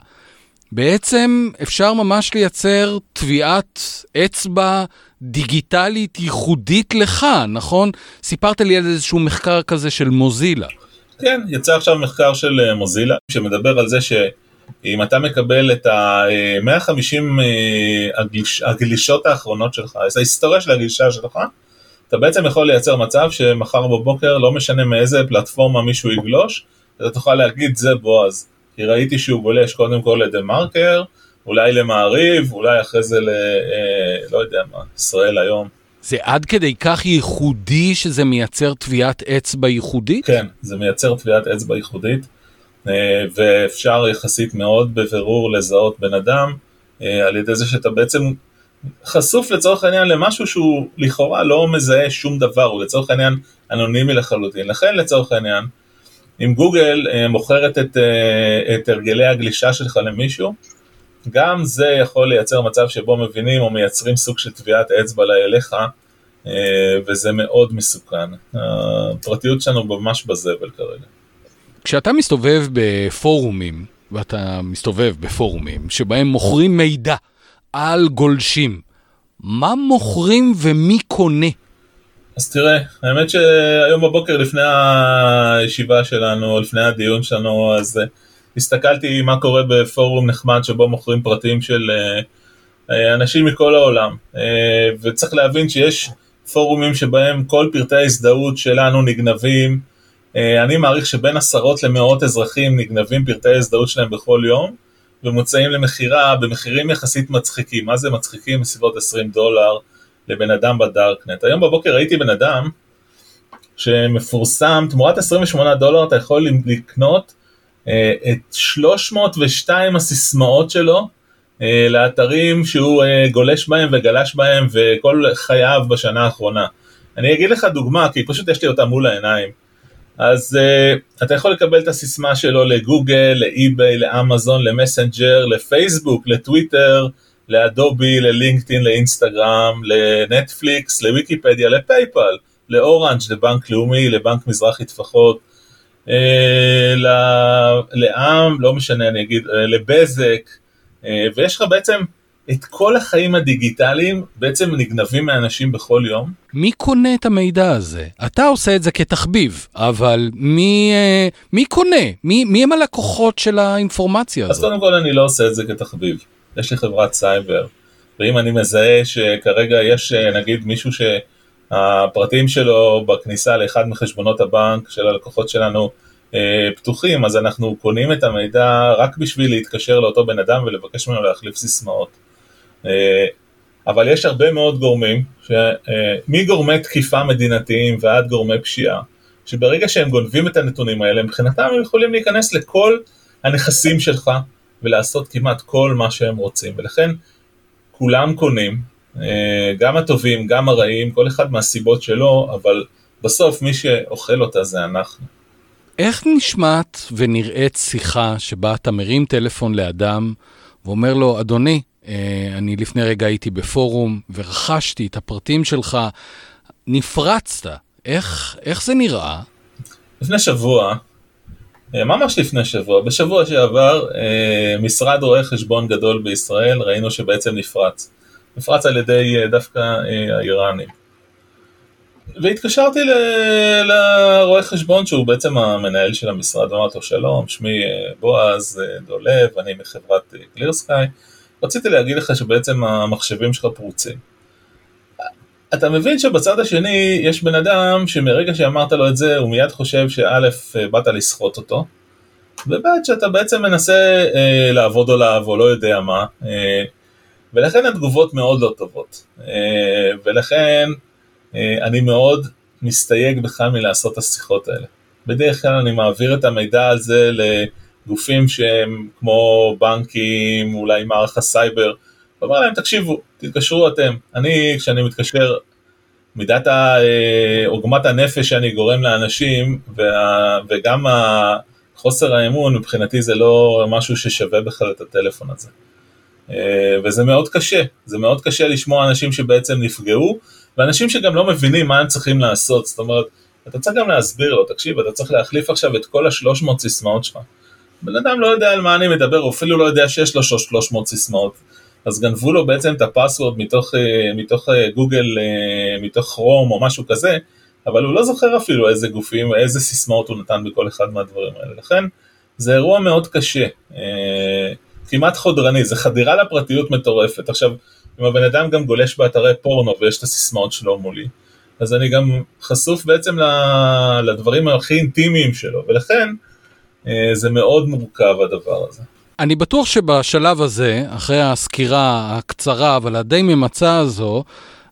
בעצם אפשר ממש לייצר טביעת אצבע דיגיטלית ייחודית לך, נכון? סיפרת לי על איזשהו מחקר כזה של מוזילה. כן, יצא עכשיו מחקר של אה, מוזילה, שמדבר על זה שאם אתה מקבל את ה-150 אה, הגליש, הגלישות האחרונות שלך, את ההיסטוריה של הגלישה שלך, אתה בעצם יכול לייצר מצב שמחר בבוקר, לא משנה מאיזה פלטפורמה מישהו יגלוש, אתה תוכל להגיד זה בועז. כי ראיתי שהוא גולש קודם כל לדה מרקר, אולי למעריב, אולי אחרי זה ל... אה, לא יודע מה, ישראל היום. זה עד כדי כך ייחודי שזה מייצר טביעת אצבע ייחודית? כן, זה מייצר טביעת אצבע ייחודית, אה, ואפשר יחסית מאוד בבירור לזהות בן אדם, אה, על ידי זה שאתה בעצם חשוף לצורך העניין למשהו שהוא לכאורה לא מזהה שום דבר, הוא לצורך העניין אנונימי לחלוטין. לכן לצורך העניין, אם גוגל אה, מוכרת את, את הרגלי הגלישה שלך למישהו, גם זה יכול לייצר מצב שבו מבינים או מייצרים סוג של טביעת אצבע אליך, אה, וזה מאוד מסוכן. הפרטיות שלנו ממש בזבל כרגע. כשאתה מסתובב בפורומים, ואתה מסתובב בפורומים שבהם מוכרים מידע על גולשים, מה מוכרים ומי קונה? אז תראה, האמת שהיום בבוקר לפני הישיבה שלנו, לפני הדיון שלנו, אז uh, הסתכלתי מה קורה בפורום נחמד שבו מוכרים פרטים של uh, אנשים מכל העולם, uh, וצריך להבין שיש פורומים שבהם כל פרטי ההזדהות שלנו נגנבים, אני מעריך שבין עשרות למאות אזרחים נגנבים פרטי ההזדהות שלהם בכל יום, ומוצאים למכירה במחירים יחסית מצחיקים, מה זה מצחיקים? בסביבות 20 דולר. לבן אדם בדארקנט. היום בבוקר ראיתי בן אדם שמפורסם, תמורת 28 דולר אתה יכול לקנות אה, את 302 הסיסמאות שלו אה, לאתרים שהוא אה, גולש בהם וגלש בהם וכל חייו בשנה האחרונה. אני אגיד לך דוגמה, כי פשוט יש לי אותה מול העיניים. אז uh, אתה יכול לקבל את הסיסמה שלו לגוגל, לאי-ביי, לאמזון, למסנג'ר, לפייסבוק, לטוויטר, לאדובי, ללינקדאין, לאינסטגרם, לנטפליקס, לוויקיפדיה, לפייפל, לאורנג', לבנק לאומי, לבנק מזרחי טפחות, אה, לעם, לא משנה, אני אגיד, אה, לבזק, אה, ויש לך בעצם את כל החיים הדיגיטליים בעצם נגנבים מאנשים בכל יום. מי קונה את המידע הזה? אתה עושה את זה כתחביב, אבל מי, מי קונה? מי, מי הם הלקוחות של האינפורמציה הזאת? אז קודם כל אני לא עושה את זה כתחביב. יש לי חברת סייבר, ואם אני מזהה שכרגע יש נגיד מישהו שהפרטים שלו בכניסה לאחד מחשבונות הבנק של הלקוחות שלנו אה, פתוחים, אז אנחנו קונים את המידע רק בשביל להתקשר לאותו בן אדם ולבקש ממנו להחליף סיסמאות. אה, אבל יש הרבה מאוד גורמים, ש, אה, מגורמי תקיפה מדינתיים ועד גורמי פשיעה, שברגע שהם גונבים את הנתונים האלה, מבחינתם הם יכולים להיכנס לכל הנכסים שלך, ולעשות כמעט כל מה שהם רוצים, ולכן כולם קונים, גם הטובים, גם הרעים, כל אחד מהסיבות שלו, אבל בסוף מי שאוכל אותה זה אנחנו. איך נשמעת ונראית שיחה שבה אתה מרים טלפון לאדם ואומר לו, אדוני, אני לפני רגע הייתי בפורום ורכשתי את הפרטים שלך. נפרצת, איך, איך זה נראה? לפני שבוע, אה, ממש לפני שבוע, בשבוע שעבר, אה, משרד רואי חשבון גדול בישראל, ראינו שבעצם נפרץ. נפרץ על ידי אה, דווקא האיראנים. והתקשרתי לרואה חשבון שהוא בעצם המנהל של המשרד, ואמרתי לו שלום, שמי בועז דולב, אני מחברת קלירסקאי, רציתי להגיד לך שבעצם המחשבים שלך פרוצים. אתה מבין שבצד השני יש בן אדם שמרגע שאמרת לו את זה הוא מיד חושב שא' באת לסחוט אותו וב' שאתה בעצם מנסה אה, לעבוד עליו או לא יודע מה אה, ולכן התגובות מאוד לא טובות אה, ולכן אה, אני מאוד מסתייג בך מלעשות את השיחות האלה. בדרך כלל אני מעביר את המידע הזה לגופים שהם כמו בנקים, אולי מערך הסייבר, ואומר להם תקשיבו, תתקשרו אתם. אני, כשאני מתקשר, מידת אה, עוגמת הנפש שאני גורם לאנשים, וה, וגם חוסר האמון, מבחינתי זה לא משהו ששווה בכלל את הטלפון הזה. אה, וזה מאוד קשה, זה מאוד קשה לשמוע אנשים שבעצם נפגעו, ואנשים שגם לא מבינים מה הם צריכים לעשות, זאת אומרת, אתה צריך גם להסביר לו, תקשיב, אתה צריך להחליף עכשיו את כל השלוש מאות סיסמאות שלך. בן אדם לא יודע על מה אני מדבר, הוא אפילו לא יודע שיש לו שלוש מאות סיסמאות. אז גנבו לו בעצם את הפסוורד מתוך, אה, מתוך אה, גוגל, מתוך כרום או משהו כזה, אבל הוא לא זוכר אפילו איזה גופים, איזה סיסמאות הוא נתן בכל אחד מהדברים האלה. לכן זה אירוע מאוד קשה, כמעט חודרני, זה חדירה לפרטיות מטורפת. עכשיו, אם הבן אדם גם גולש באתרי פורנו ויש את הסיסמאות שלו מולי, אז אני גם חשוף בעצם לדברים הכי אינטימיים שלו, ולכן זה מאוד מורכב הדבר הזה. אני בטוח שבשלב הזה, אחרי הסקירה הקצרה אבל הדי ממצה הזו,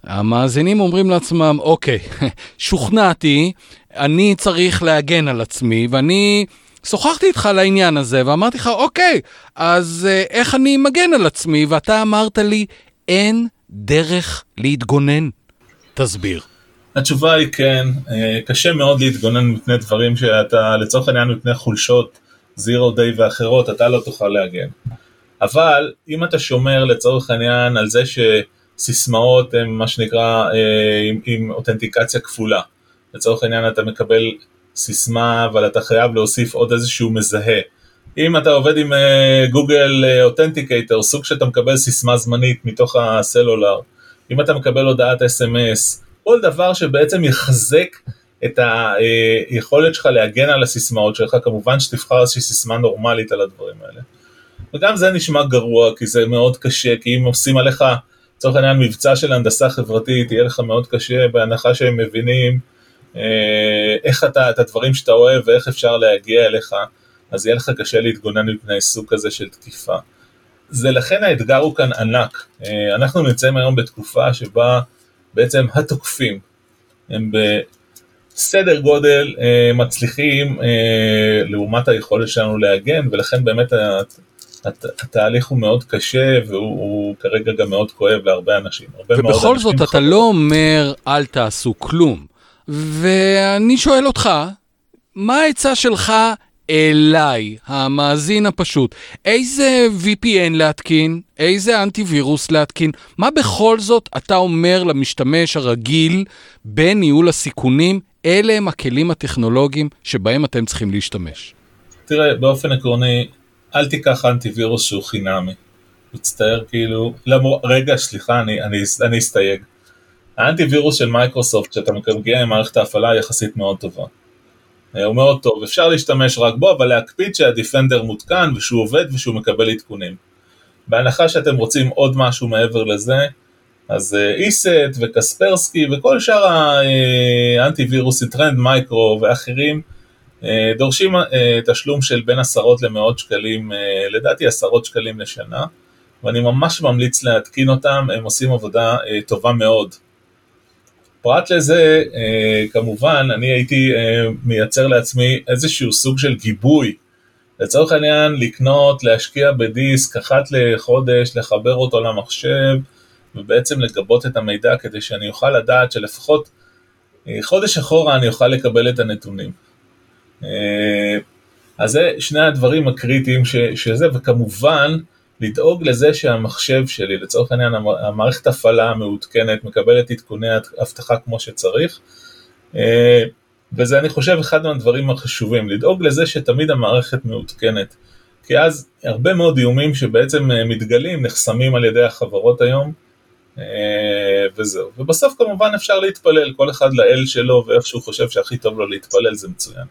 המאזינים אומרים לעצמם, אוקיי, שוכנעתי, אני צריך להגן על עצמי, ואני שוחחתי איתך על העניין הזה, ואמרתי לך, אוקיי, אז אה, איך אני מגן על עצמי? ואתה אמרת לי, אין דרך להתגונן. תסביר. התשובה היא כן, אה, קשה מאוד להתגונן מפני דברים שאתה, לצורך העניין מפני חולשות זירו דיי ואחרות, אתה לא תוכל להגן. אבל אם אתה שומר לצורך העניין על זה שסיסמאות הן מה שנקרא אה, עם, עם אותנטיקציה כפולה, לצורך העניין אתה מקבל סיסמה אבל אתה חייב להוסיף עוד איזשהו מזהה. אם אתה עובד עם גוגל uh, אותנטיקייטר, סוג שאתה מקבל סיסמה זמנית מתוך הסלולר, אם אתה מקבל הודעת אס.אם.אס, כל דבר שבעצם יחזק את היכולת שלך להגן על הסיסמאות שלך, כמובן שתבחר איזושהי סיסמה נורמלית על הדברים האלה. וגם זה נשמע גרוע, כי זה מאוד קשה, כי אם עושים עליך, לצורך העניין, מבצע של הנדסה חברתית, יהיה לך מאוד קשה, בהנחה שהם מבינים אה, איך אתה, את הדברים שאתה אוהב ואיך אפשר להגיע אליך, אז יהיה לך קשה להתגונן מפני סוג כזה של תקיפה. זה לכן האתגר הוא כאן ענק. אה, אנחנו נמצאים היום בתקופה שבה בעצם התוקפים הם סדר גודל אה, מצליחים אה, לעומת היכולת שלנו להגן, ולכן באמת הת, הת, התהליך הוא מאוד קשה והוא כרגע גם מאוד כואב להרבה אנשים. ובכל זאת אתה חבר. לא אומר אל תעשו כלום. ואני שואל אותך, מה העצה שלך אליי, המאזין הפשוט, איזה VPN להתקין, איזה אנטיווירוס להתקין, מה בכל זאת אתה אומר למשתמש הרגיל בניהול הסיכונים, אלה הם הכלים הטכנולוגיים שבהם אתם צריכים להשתמש. תראה, באופן עקרוני, אל תיקח אנטיווירוס שהוא חינמי. מצטער כאילו, למור... רגע, סליחה, אני, אני, אני אסתייג. האנטיווירוס של מייקרוסופט, כשאתה מגיע עם מערכת ההפעלה, יחסית מאוד טובה. הוא מאוד טוב, אפשר להשתמש רק בו, אבל להקפיד שה Defender מותקן ושהוא עובד ושהוא מקבל עדכונים. בהנחה שאתם רוצים עוד משהו מעבר לזה, אז ESET אה, ו Kaspersky וכל שאר האנטי-וירוסי, Trend Micro ואחרים, אה, דורשים אה, תשלום של בין עשרות למאות שקלים, לדעתי עשרות שקלים לשנה, ואני ממש ממליץ להתקין אותם, הם עושים עבודה טובה מאוד. פרט לזה, כמובן, אני הייתי מייצר לעצמי איזשהו סוג של גיבוי. לצורך העניין, לקנות, להשקיע בדיסק אחת לחודש, לחבר אותו למחשב, ובעצם לגבות את המידע כדי שאני אוכל לדעת שלפחות אה, חודש אחורה אני אוכל לקבל את הנתונים. אה, אז זה שני הדברים הקריטיים ש, שזה, וכמובן לדאוג לזה שהמחשב שלי, לצורך העניין המערכת הפעלה המעודכנת, מקבלת עדכוני אבטחה כמו שצריך, אה, וזה אני חושב אחד מהדברים החשובים, לדאוג לזה שתמיד המערכת מעודכנת, כי אז הרבה מאוד איומים שבעצם אה, מתגלים נחסמים על ידי החברות היום, אה, וזהו. ובסוף כמובן אפשר להתפלל, כל אחד לאל שלו ואיך שהוא חושב שהכי טוב לו להתפלל זה מצוין.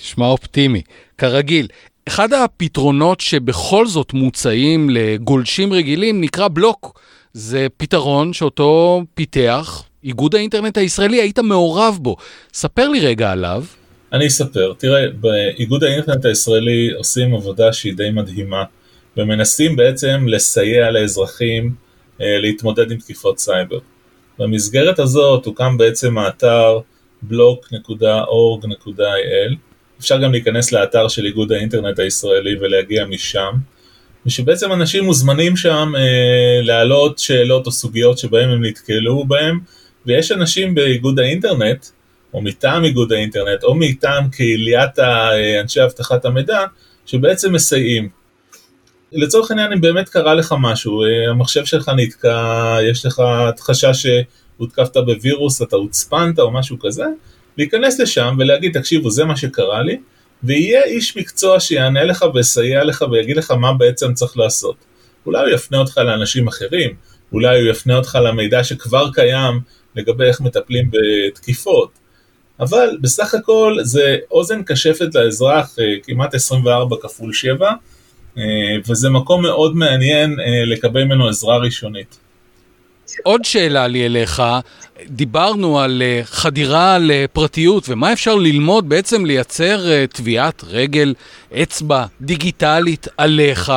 נשמע אופטימי. כרגיל, אחד הפתרונות שבכל זאת מוצעים לגולשים רגילים נקרא בלוק. זה פתרון שאותו פיתח איגוד האינטרנט הישראלי, היית מעורב בו. ספר לי רגע עליו. אני אספר. תראה, באיגוד האינטרנט הישראלי עושים עבודה שהיא די מדהימה, ומנסים בעצם לסייע לאזרחים אה, להתמודד עם תקיפות סייבר. במסגרת הזאת הוקם בעצם האתר blog.org.il, אפשר גם להיכנס לאתר של איגוד האינטרנט הישראלי ולהגיע משם, ושבעצם אנשים מוזמנים שם אה, להעלות שאלות או סוגיות שבהם הם נתקלו בהם, ויש אנשים באיגוד האינטרנט, או מטעם איגוד האינטרנט, או מטעם קהיליית אה, אנשי אבטחת המידע, שבעצם מסייעים. לצורך העניין אם באמת קרה לך משהו, אה, המחשב שלך נתקע, יש לך חשש שהותקפת בווירוס, אתה הוצפנת או משהו כזה, להיכנס לשם ולהגיד תקשיבו זה מה שקרה לי, ויהיה איש מקצוע שיענה לך ויסייע לך ויגיד לך מה בעצם צריך לעשות. אולי הוא יפנה אותך לאנשים אחרים, אולי הוא יפנה אותך למידע שכבר קיים לגבי איך מטפלים בתקיפות. אבל בסך הכל זה אוזן קשפת לאזרח אה, כמעט 24 כפול 7, אה, וזה מקום מאוד מעניין אה, לקבל ממנו עזרה ראשונית. עוד שאלה לי אליך, דיברנו על חדירה לפרטיות ומה אפשר ללמוד בעצם לייצר טביעת רגל, אצבע דיגיטלית עליך.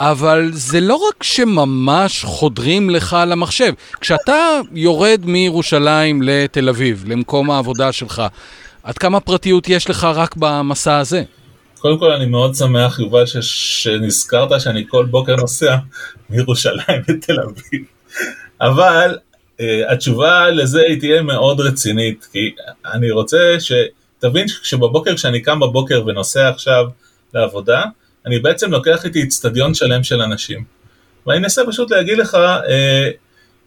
אבל זה לא רק שממש חודרים לך למחשב. כשאתה יורד מירושלים לתל אביב, למקום העבודה שלך, עד כמה פרטיות יש לך רק במסע הזה? קודם כל אני מאוד שמח, יובל, ש... שנזכרת שאני כל בוקר נוסע מירושלים לתל אביב. אבל uh, התשובה לזה היא תהיה מאוד רצינית, כי אני רוצה שתבין שבבוקר, כשאני קם בבוקר ונוסע עכשיו לעבודה, אני בעצם לוקח איתי אצטדיון שלם של אנשים. ואני אנסה פשוט להגיד לך אה,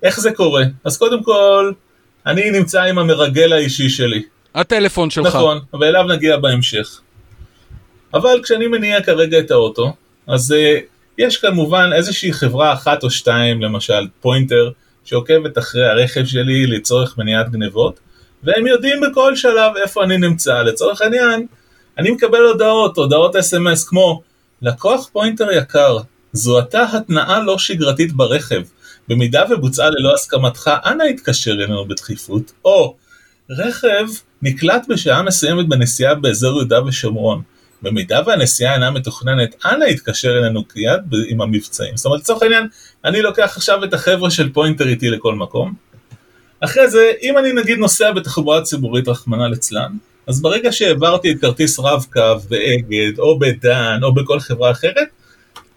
איך זה קורה. אז קודם כל, אני נמצא עם המרגל האישי שלי. הטלפון שלך. נכון, ואליו נגיע בהמשך. אבל כשאני מניע כרגע את האוטו, אז אה, יש כמובן איזושהי חברה אחת או שתיים, למשל פוינטר, שעוקבת אחרי הרכב שלי לצורך מניעת גניבות, והם יודעים בכל שלב איפה אני נמצא. לצורך העניין, אני מקבל הודעות, הודעות אס.אם.אס כמו לקוח פוינטר יקר, זוהתה התנעה לא שגרתית ברכב. במידה ובוצעה ללא הסכמתך, אנא התקשר אלינו בדחיפות. או, רכב נקלט בשעה מסוימת בנסיעה באזור יהודה ושומרון. במידה והנסיעה אינה מתוכננת, אנא התקשר אלינו מיד עם המבצעים. זאת אומרת, לצורך העניין, אני לוקח עכשיו את החבר'ה של פוינטר איתי לכל מקום. אחרי זה, אם אני נגיד נוסע בתחבורה ציבורית, רחמנא ליצלן, אז ברגע שהעברתי את כרטיס רב-קו באגד, או בדן, או בכל חברה אחרת,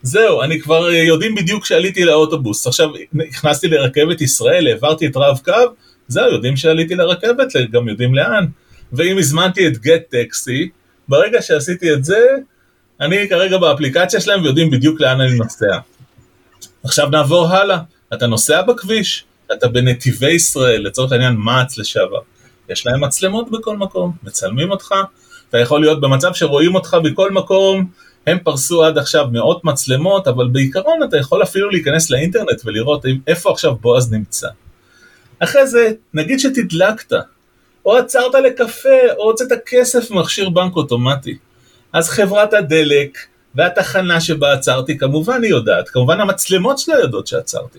זהו, אני כבר אה, יודעים בדיוק שעליתי לאוטובוס. עכשיו, נכנסתי לרכבת ישראל, העברתי את רב-קו, זהו, יודעים שעליתי לרכבת, גם יודעים לאן. ואם הזמנתי את גט טקסי, ברגע שעשיתי את זה, אני כרגע באפליקציה שלהם ויודעים בדיוק לאן אני נוסע. עכשיו נעבור הלאה, אתה נוסע בכביש, אתה בנתיבי ישראל, לצורך העניין מע"צ לשעבר. יש להם מצלמות בכל מקום, מצלמים אותך, אתה יכול להיות במצב שרואים אותך בכל מקום, הם פרסו עד עכשיו מאות מצלמות, אבל בעיקרון אתה יכול אפילו להיכנס לאינטרנט ולראות איפה עכשיו בועז נמצא. אחרי זה, נגיד שתדלקת, או עצרת לקפה, או הוצאת כסף ממכשיר בנק אוטומטי. אז חברת הדלק והתחנה שבה עצרתי, כמובן היא יודעת, כמובן המצלמות שלה יודעות שעצרתי.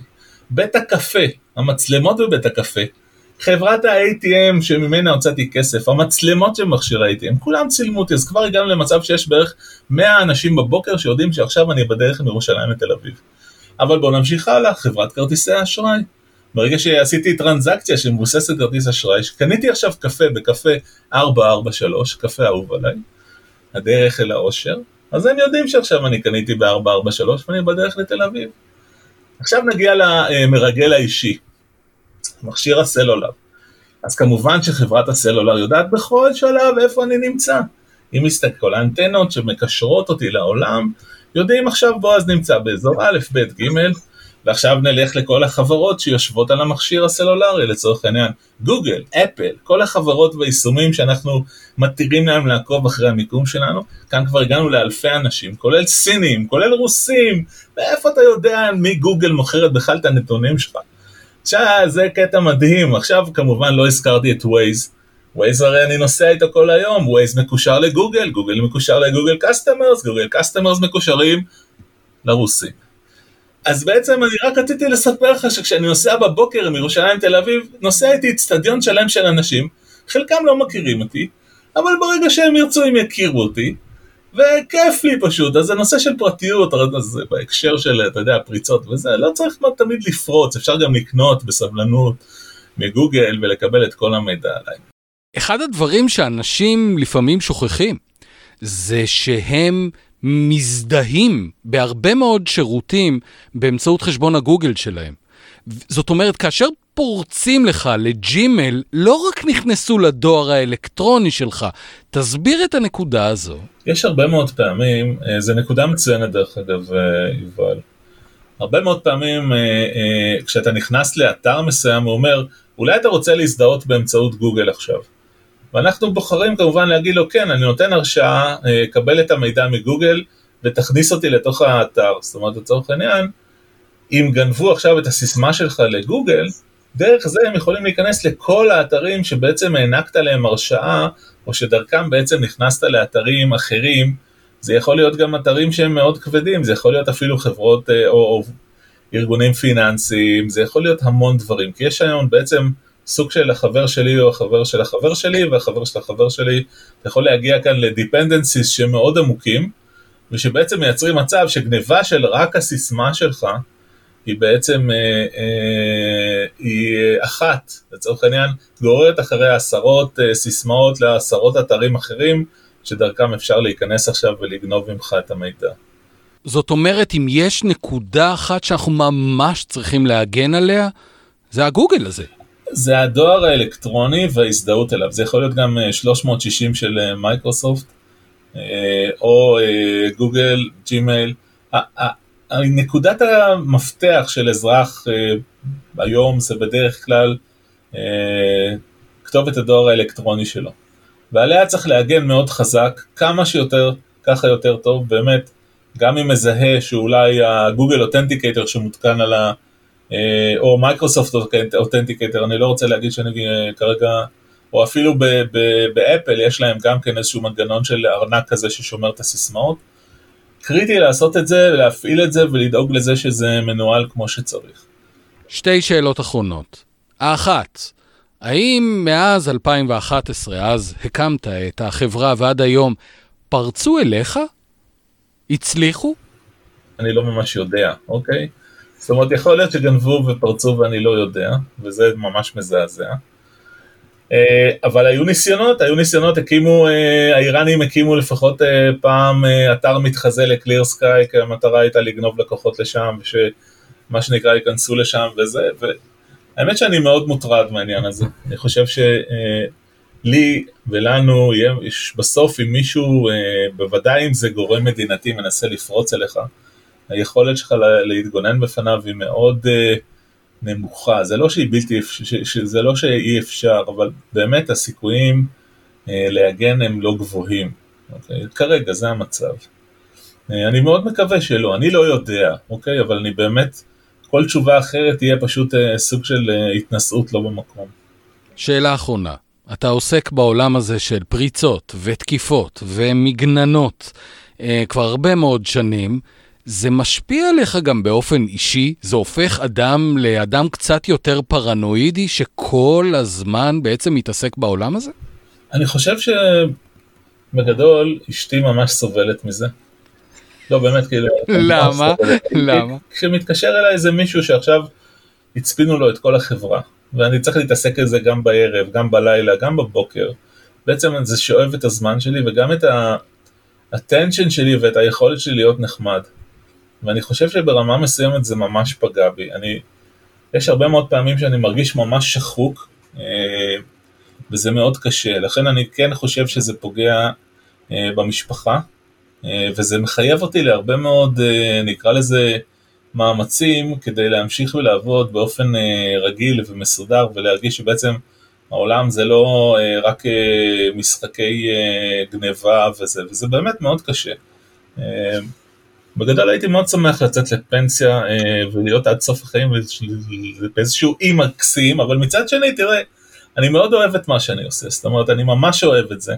בית הקפה, המצלמות בבית הקפה, חברת ה-ATM שממנה הוצאתי כסף, המצלמות של מכשיר ה-ATM, כולם צילמו אותי, אז כבר הגענו למצב שיש בערך 100 אנשים בבוקר שיודעים שעכשיו אני בדרך מירושלים לתל אביב. אבל בואו נמשיך הלאה, חברת כרטיסי האשראי. ברגע שעשיתי טרנזקציה שמבוססת כרטיס אשראי, שקניתי עכשיו קפה בקפה 443, קפה אהוב עליי, הדרך אל האושר, אז הם יודעים שעכשיו אני קניתי ב-443 ואני בדרך לתל אביב. עכשיו נגיע למרגל האישי. מכשיר הסלולר. אז כמובן שחברת הסלולר יודעת בכל שלב איפה אני נמצא. אם מסתכל האנטנות שמקשרות אותי לעולם, יודעים עכשיו בועז נמצא באזור א', ב', ג', ועכשיו נלך לכל החברות שיושבות על המכשיר הסלולרי לצורך העניין, גוגל, אפל, כל החברות והיישומים שאנחנו מתירים להם לעקוב אחרי המיקום שלנו, כאן כבר הגענו לאלפי אנשים, כולל סינים, כולל רוסים, מאיפה אתה יודע מי גוגל מוכרת בכלל את הנתונים שלך? עכשיו זה קטע מדהים, עכשיו כמובן לא הזכרתי את ווייז, ווייז הרי אני נוסע איתו כל היום, ווייז מקושר לגוגל, גוגל מקושר לגוגל customers, גוגל customers מקושרים לרוסים. אז בעצם אני רק רציתי לספר לך שכשאני נוסע בבוקר מירושלים תל אביב, נוסע איתי אצטדיון שלם של אנשים, חלקם לא מכירים אותי, אבל ברגע שהם ירצו הם יכירו אותי, וכיף לי פשוט, אז זה נושא של פרטיות, אז בהקשר של, אתה יודע, פריצות וזה, לא צריך תמיד לפרוץ, אפשר גם לקנות בסבלנות מגוגל ולקבל את כל המידע עליי. אחד הדברים שאנשים לפעמים שוכחים, זה שהם מזדהים בהרבה מאוד שירותים באמצעות חשבון הגוגל שלהם. זאת אומרת, כאשר פורצים לך לג'ימל, לא רק נכנסו לדואר האלקטרוני שלך, תסביר את הנקודה הזו. יש הרבה מאוד פעמים, אה, זו נקודה מצוינת דרך אגב, אה, יובל. הרבה מאוד פעמים אה, כשאתה נכנס לאתר מסוים, הוא אומר, אולי אתה רוצה להזדהות באמצעות גוגל עכשיו. ואנחנו בוחרים כמובן להגיד לו, כן, אני נותן הרשאה, קבל את המידע מגוגל ותכניס אותי לתוך האתר. זאת אומרת, לצורך העניין, אם גנבו עכשיו את הסיסמה שלך לגוגל, דרך זה הם יכולים להיכנס לכל האתרים שבעצם הענקת להם הרשאה, או שדרכם בעצם נכנסת לאתרים אחרים. זה יכול להיות גם אתרים שהם מאוד כבדים, זה יכול להיות אפילו חברות או, או ארגונים פיננסיים, זה יכול להיות המון דברים, כי יש היום בעצם סוג של החבר שלי או החבר של החבר שלי והחבר של החבר שלי, יכול להגיע כאן לדיפנדנסיס שמאוד עמוקים, ושבעצם מייצרים מצב שגניבה של רק הסיסמה שלך, היא בעצם, אה, אה, היא אחת, לצורך העניין, גוררת אחרי עשרות אה, סיסמאות לעשרות אתרים אחרים, שדרכם אפשר להיכנס עכשיו ולגנוב ממך את המידע. זאת אומרת, אם יש נקודה אחת שאנחנו ממש צריכים להגן עליה, זה הגוגל הזה. זה הדואר האלקטרוני וההזדהות אליו, זה יכול להיות גם 360 של מייקרוסופט, או גוגל, ג'ימייל. נקודת המפתח של אזרח אה, היום זה בדרך כלל אה, כתובת הדואר האלקטרוני שלו. ועליה צריך להגן מאוד חזק, כמה שיותר, ככה יותר טוב, באמת, גם אם מזהה שאולי הגוגל authenticator שמותקן על ה... אה, או מייקרוסופט authenticator, אני לא רוצה להגיד שאני כרגע, או אפילו באפל יש להם גם כן איזשהו מנגנון של ארנק כזה ששומר את הסיסמאות. קריטי לעשות את זה, להפעיל את זה ולדאוג לזה שזה מנוהל כמו שצריך. שתי שאלות אחרונות. האחת, האם מאז 2011, אז הקמת את החברה ועד היום, פרצו אליך? הצליחו? אני לא ממש יודע, אוקיי? זאת אומרת, יכול להיות שגנבו ופרצו ואני לא יודע, וזה ממש מזעזע. אה, אבל היו ניסיונות, היו ניסיונות, הקימו, אה, האיראנים הקימו לפחות אה, פעם אתר מתחזה לקליר סקאי, כי המטרה הייתה לגנוב לקוחות לשם, שמה שנקרא ייכנסו לשם וזה, והאמת שאני מאוד מוטרד מהעניין הזה, אני חושב שלי ולנו, יש בסוף אם מישהו, בוודאי אם זה גורם מדינתי מנסה לפרוץ אליך, היכולת שלך להתגונן בפניו היא מאוד נמוכה, זה לא שהיא בלתי, זה לא שאי אפשר, אבל באמת הסיכויים אה, להגן הם לא גבוהים, אוקיי? כרגע זה המצב. אה, אני מאוד מקווה שלא, אני לא יודע, אוקיי? אבל אני באמת, כל תשובה אחרת תהיה פשוט אה, סוג של אה, התנשאות לא במקום. שאלה אחרונה, אתה עוסק בעולם הזה של פריצות ותקיפות ומגננות אה, כבר הרבה מאוד שנים. זה משפיע עליך גם באופן אישי? זה הופך אדם לאדם קצת יותר פרנואידי שכל הזמן בעצם מתעסק בעולם הזה? אני חושב שבגדול אשתי ממש סובלת מזה. לא, באמת, כאילו... למה? למה? כשמתקשר אליי איזה מישהו שעכשיו הצפינו לו את כל החברה, ואני צריך להתעסק על זה גם בערב, גם בלילה, גם בבוקר. בעצם זה שואב את הזמן שלי וגם את ה-attention שלי ואת היכולת שלי להיות נחמד. ואני חושב שברמה מסוימת זה ממש פגע בי. אני, יש הרבה מאוד פעמים שאני מרגיש ממש שחוק, אה, וזה מאוד קשה, לכן אני כן חושב שזה פוגע אה, במשפחה, וזה מחייב אותי להרבה מאוד, נקרא לזה, מאמצים כדי להמשיך ולעבוד באופן רגיל ומסודר ולהרגיש שבעצם העולם זה לא רק משחקי גניבה וזה, וזה באמת מאוד קשה. בגדול הייתי מאוד שמח לצאת לפנסיה אה, ולהיות עד סוף החיים באיזשהו אי מקסים, אבל מצד שני, תראה, אני מאוד אוהב את מה שאני עושה, זאת אומרת, אני ממש אוהב את זה.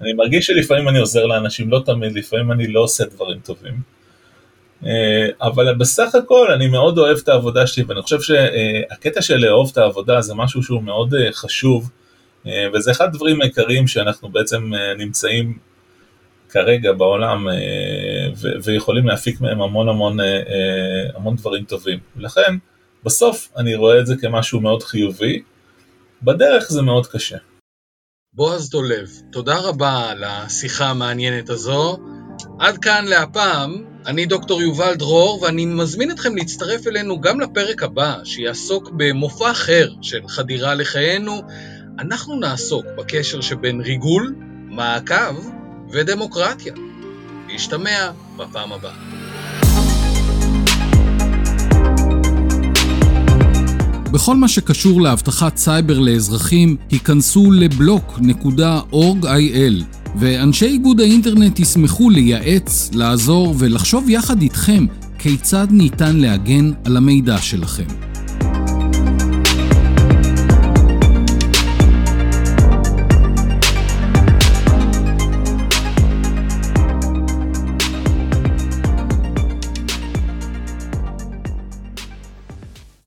אני מרגיש שלפעמים אני עוזר לאנשים, לא תמיד, לפעמים אני לא עושה דברים טובים. אה, אבל בסך הכל אני מאוד אוהב את העבודה שלי, ואני חושב שהקטע של לאהוב את העבודה זה משהו שהוא מאוד אה, חשוב, וזה אחד הדברים העיקריים שאנחנו בעצם נמצאים כרגע בעולם אה, ויכולים להפיק מהם המון המון, אה, אה, המון דברים טובים. לכן, בסוף אני רואה את זה כמשהו מאוד חיובי, בדרך זה מאוד קשה. בועז דולב, תודה רבה על השיחה המעניינת הזו. עד כאן להפעם, אני דוקטור יובל דרור, ואני מזמין אתכם להצטרף אלינו גם לפרק הבא, שיעסוק במופע אחר של חדירה לחיינו. אנחנו נעסוק בקשר שבין ריגול, מעקב ודמוקרטיה. להשתמע בפעם הבאה. בכל מה שקשור לאבטחת סייבר לאזרחים, היכנסו לבלוק.org.il ואנשי איגוד האינטרנט ישמחו לייעץ, לעזור ולחשוב יחד איתכם כיצד ניתן להגן על המידע שלכם.